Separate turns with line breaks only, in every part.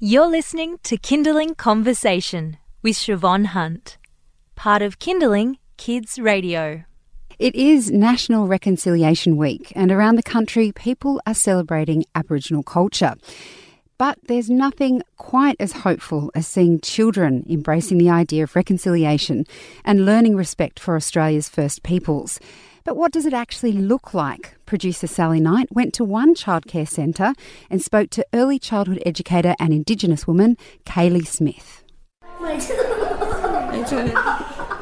You're listening to Kinderling Conversation with Siobhan Hunt, part of Kinderling Kids Radio.
It is National Reconciliation Week, and around the country, people are celebrating Aboriginal culture. But there's nothing quite as hopeful as seeing children embracing the idea of reconciliation and learning respect for Australia's First Peoples. But what does it actually look like? Producer Sally Knight went to one childcare centre and spoke to early childhood educator and Indigenous woman Kaylee Smith.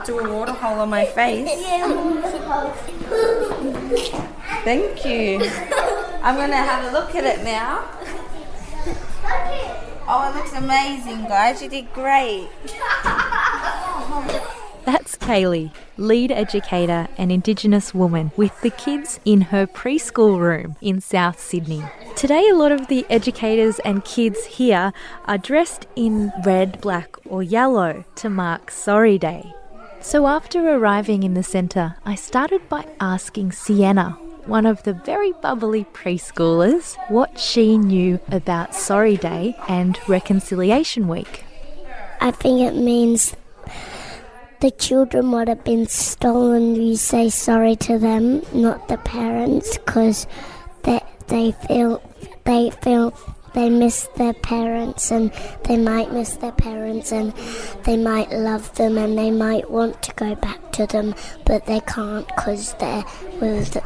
Do a water hole on my face. Thank you. I'm going to have a look at it now. Oh, it looks amazing, guys. You did great.
That's Kaylee, lead educator and Indigenous woman with the kids in her preschool room in South Sydney. Today, a lot of the educators and kids here are dressed in red, black, or yellow to mark Sorry Day. So, after arriving in the centre, I started by asking Sienna, one of the very bubbly preschoolers, what she knew about Sorry Day and Reconciliation Week.
I think it means the children would have been stolen, you say sorry to them, not the parents, because they, they feel they feel they miss their parents and they might miss their parents and they might love them and they might want to go back to them, but they can't because they're with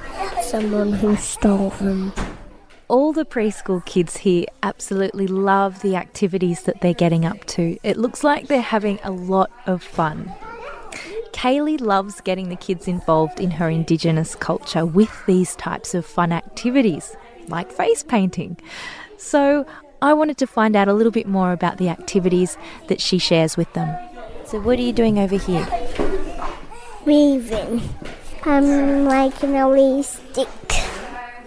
someone who stole them.
All the preschool kids here absolutely love the activities that they're getting up to. It looks like they're having a lot of fun. Kaylee loves getting the kids involved in her Indigenous culture with these types of fun activities, like face painting. So I wanted to find out a little bit more about the activities that she shares with them. So, what are you doing over here?
Weaving. I'm making a wee stick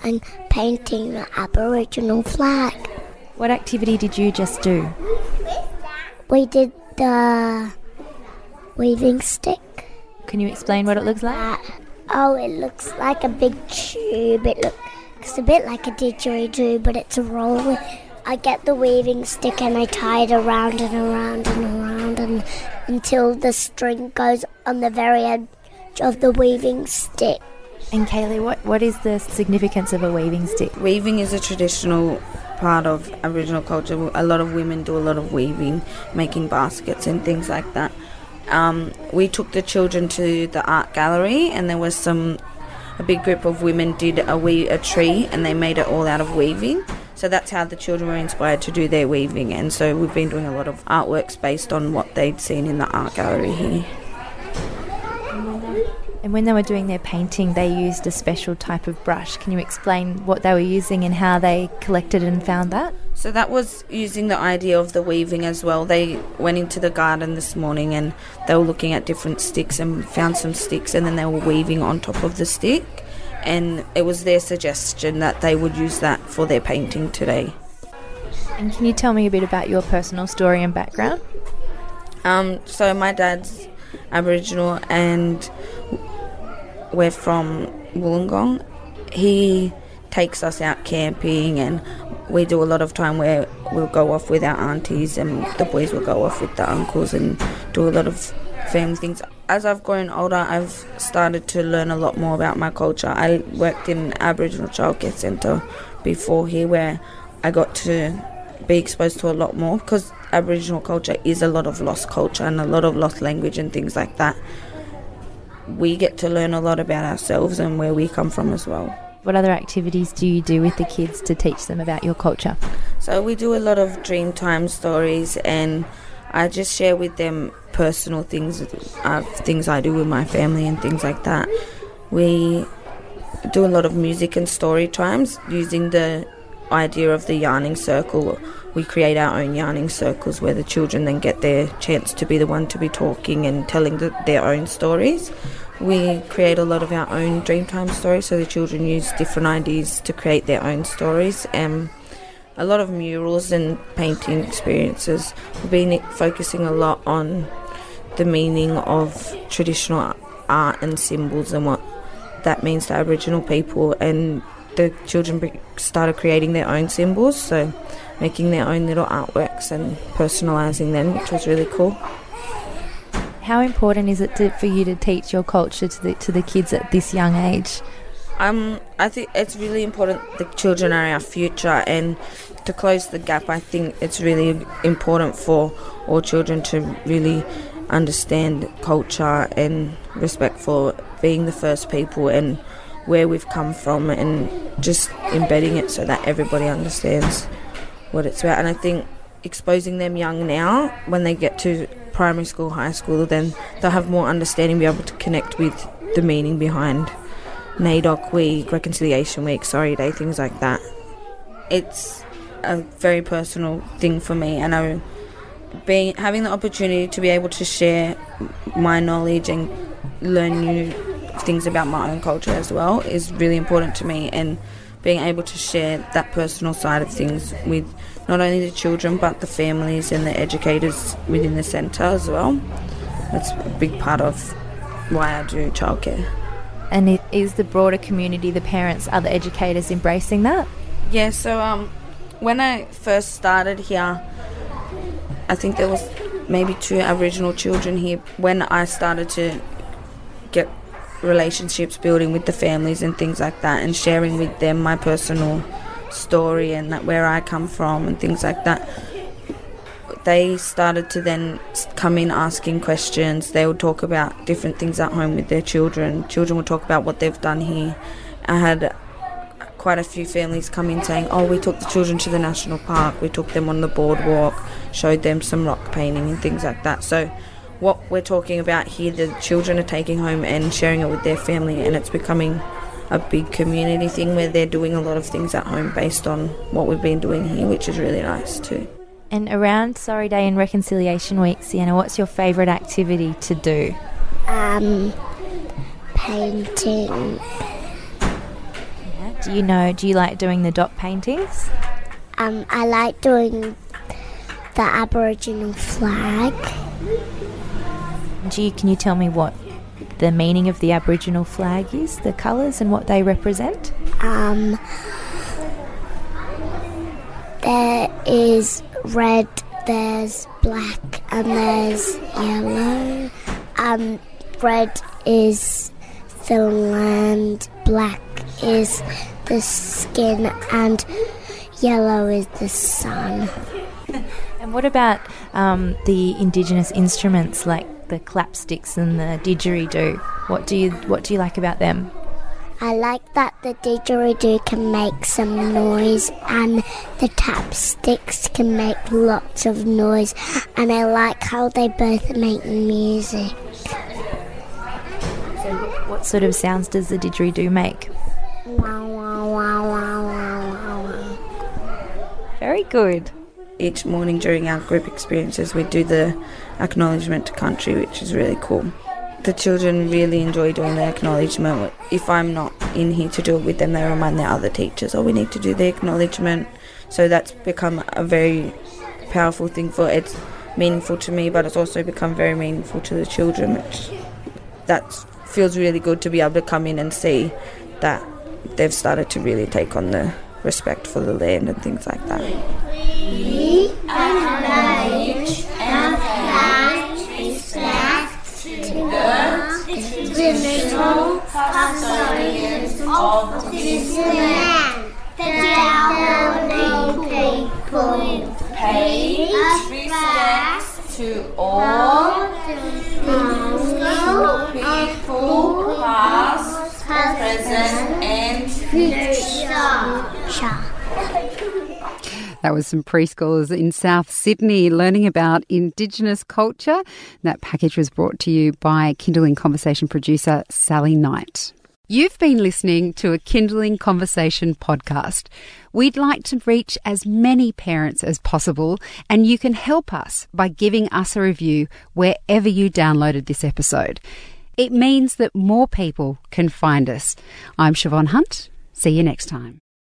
and painting the Aboriginal flag.
What activity did you just do?
We did the weaving stick.
Can you explain what it looks like?
Uh, oh, it looks like a big tube. It looks a bit like a didgeridoo, but it's a roll. I get the weaving stick and I tie it around and around and around and, until the string goes on the very edge of the weaving stick.
And Kaylee, what, what is the significance of a weaving stick?
Weaving is a traditional part of Aboriginal culture. A lot of women do a lot of weaving, making baskets and things like that um, we took the children to the art gallery, and there was some a big group of women did a we a tree, and they made it all out of weaving. So that's how the children were inspired to do their weaving, and so we've been doing a lot of artworks based on what they'd seen in the art gallery here.
And when they were doing their painting, they used a special type of brush. Can you explain what they were using and how they collected and found that?
So that was using the idea of the weaving as well. They went into the garden this morning and they were looking at different sticks and found some sticks and then they were weaving on top of the stick. And it was their suggestion that they would use that for their painting today.
And can you tell me a bit about your personal story and background?
Um, so my dad's Aboriginal and we're from Wollongong. He takes us out camping and we do a lot of time where we'll go off with our aunties and the boys will go off with the uncles and do a lot of family things. As I've grown older, I've started to learn a lot more about my culture. I worked in an Aboriginal Childcare Centre before here where I got to be exposed to a lot more because Aboriginal culture is a lot of lost culture and a lot of lost language and things like that we get to learn a lot about ourselves and where we come from as well.
What other activities do you do with the kids to teach them about your culture?
So we do a lot of dream time stories and I just share with them personal things, uh, things I do with my family and things like that. We do a lot of music and story times using the idea of the yarning circle. We create our own yarning circles where the children then get their chance to be the one to be talking and telling the, their own stories. We create a lot of our own Dreamtime stories, so the children use different ideas to create their own stories. And a lot of murals and painting experiences. We've been focusing a lot on the meaning of traditional art and symbols and what that means to Aboriginal people and the children started creating their own symbols, so making their own little artworks and personalising them, which was really cool.
How important is it to, for you to teach your culture to the to the kids at this young age?
Um, I think it's really important. The children are our future, and to close the gap, I think it's really important for all children to really understand culture and respect for being the first people and where we've come from, and just embedding it so that everybody understands what it's about. And I think exposing them young now, when they get to primary school, high school, then they'll have more understanding, be able to connect with the meaning behind NAIDOC Week, Reconciliation Week, Sorry Day, things like that. It's a very personal thing for me, and I being having the opportunity to be able to share my knowledge and learn new things about my own culture as well is really important to me and being able to share that personal side of things with not only the children but the families and the educators within the centre as well. That's a big part of why I do childcare.
And it is the broader community, the parents, other educators embracing that?
Yeah, so um, when I first started here, I think there was maybe two Aboriginal children here when I started to get relationships building with the families and things like that and sharing with them my personal story and that where I come from and things like that. They started to then come in asking questions. They would talk about different things at home with their children. Children would talk about what they've done here. I had quite a few families come in saying, "Oh, we took the children to the national park. We took them on the boardwalk, showed them some rock painting and things like that." So what we're talking about here, the children are taking home and sharing it with their family, and it's becoming a big community thing where they're doing a lot of things at home based on what we've been doing here, which is really nice too.
And around Sorry Day and Reconciliation Week, Sienna, what's your favourite activity to do?
Um, painting.
Yeah. Do you know? Do you like doing the dot paintings?
Um, I like doing the Aboriginal flag.
You, can you tell me what the meaning of the Aboriginal flag is, the colours and what they represent?
Um, there is red, there's black, and there's yellow. Um, red is the land, black is the skin, and yellow is the sun.
And what about um, the Indigenous instruments like the clapsticks and the didgeridoo. What do you what do you like about them?
I like that the didgeridoo can make some noise and the tapsticks can make lots of noise and I like how they both make music.
So what sort of sounds does the didgeridoo make?
Wow, wow, wow, wow, wow, wow.
Very good
each morning during our group experiences, we do the acknowledgement to country, which is really cool. The children really enjoy doing the acknowledgement. If I'm not in here to do it with them, they remind their other teachers, oh, we need to do the acknowledgement. So that's become a very powerful thing for it's meaningful to me, but it's also become very meaningful to the children, which that feels really good to be able to come in and see that they've started to really take on the respect for the land and things like that.
That was some preschoolers in South Sydney learning about Indigenous culture. That package was brought to you by Kinderling Conversation producer Sally Knight. You've been listening to a Kinderling Conversation podcast. We'd like to reach as many parents as possible, and you can help us by giving us a review wherever you downloaded this episode. It means that more people can find us. I'm Siobhan Hunt. See you next time.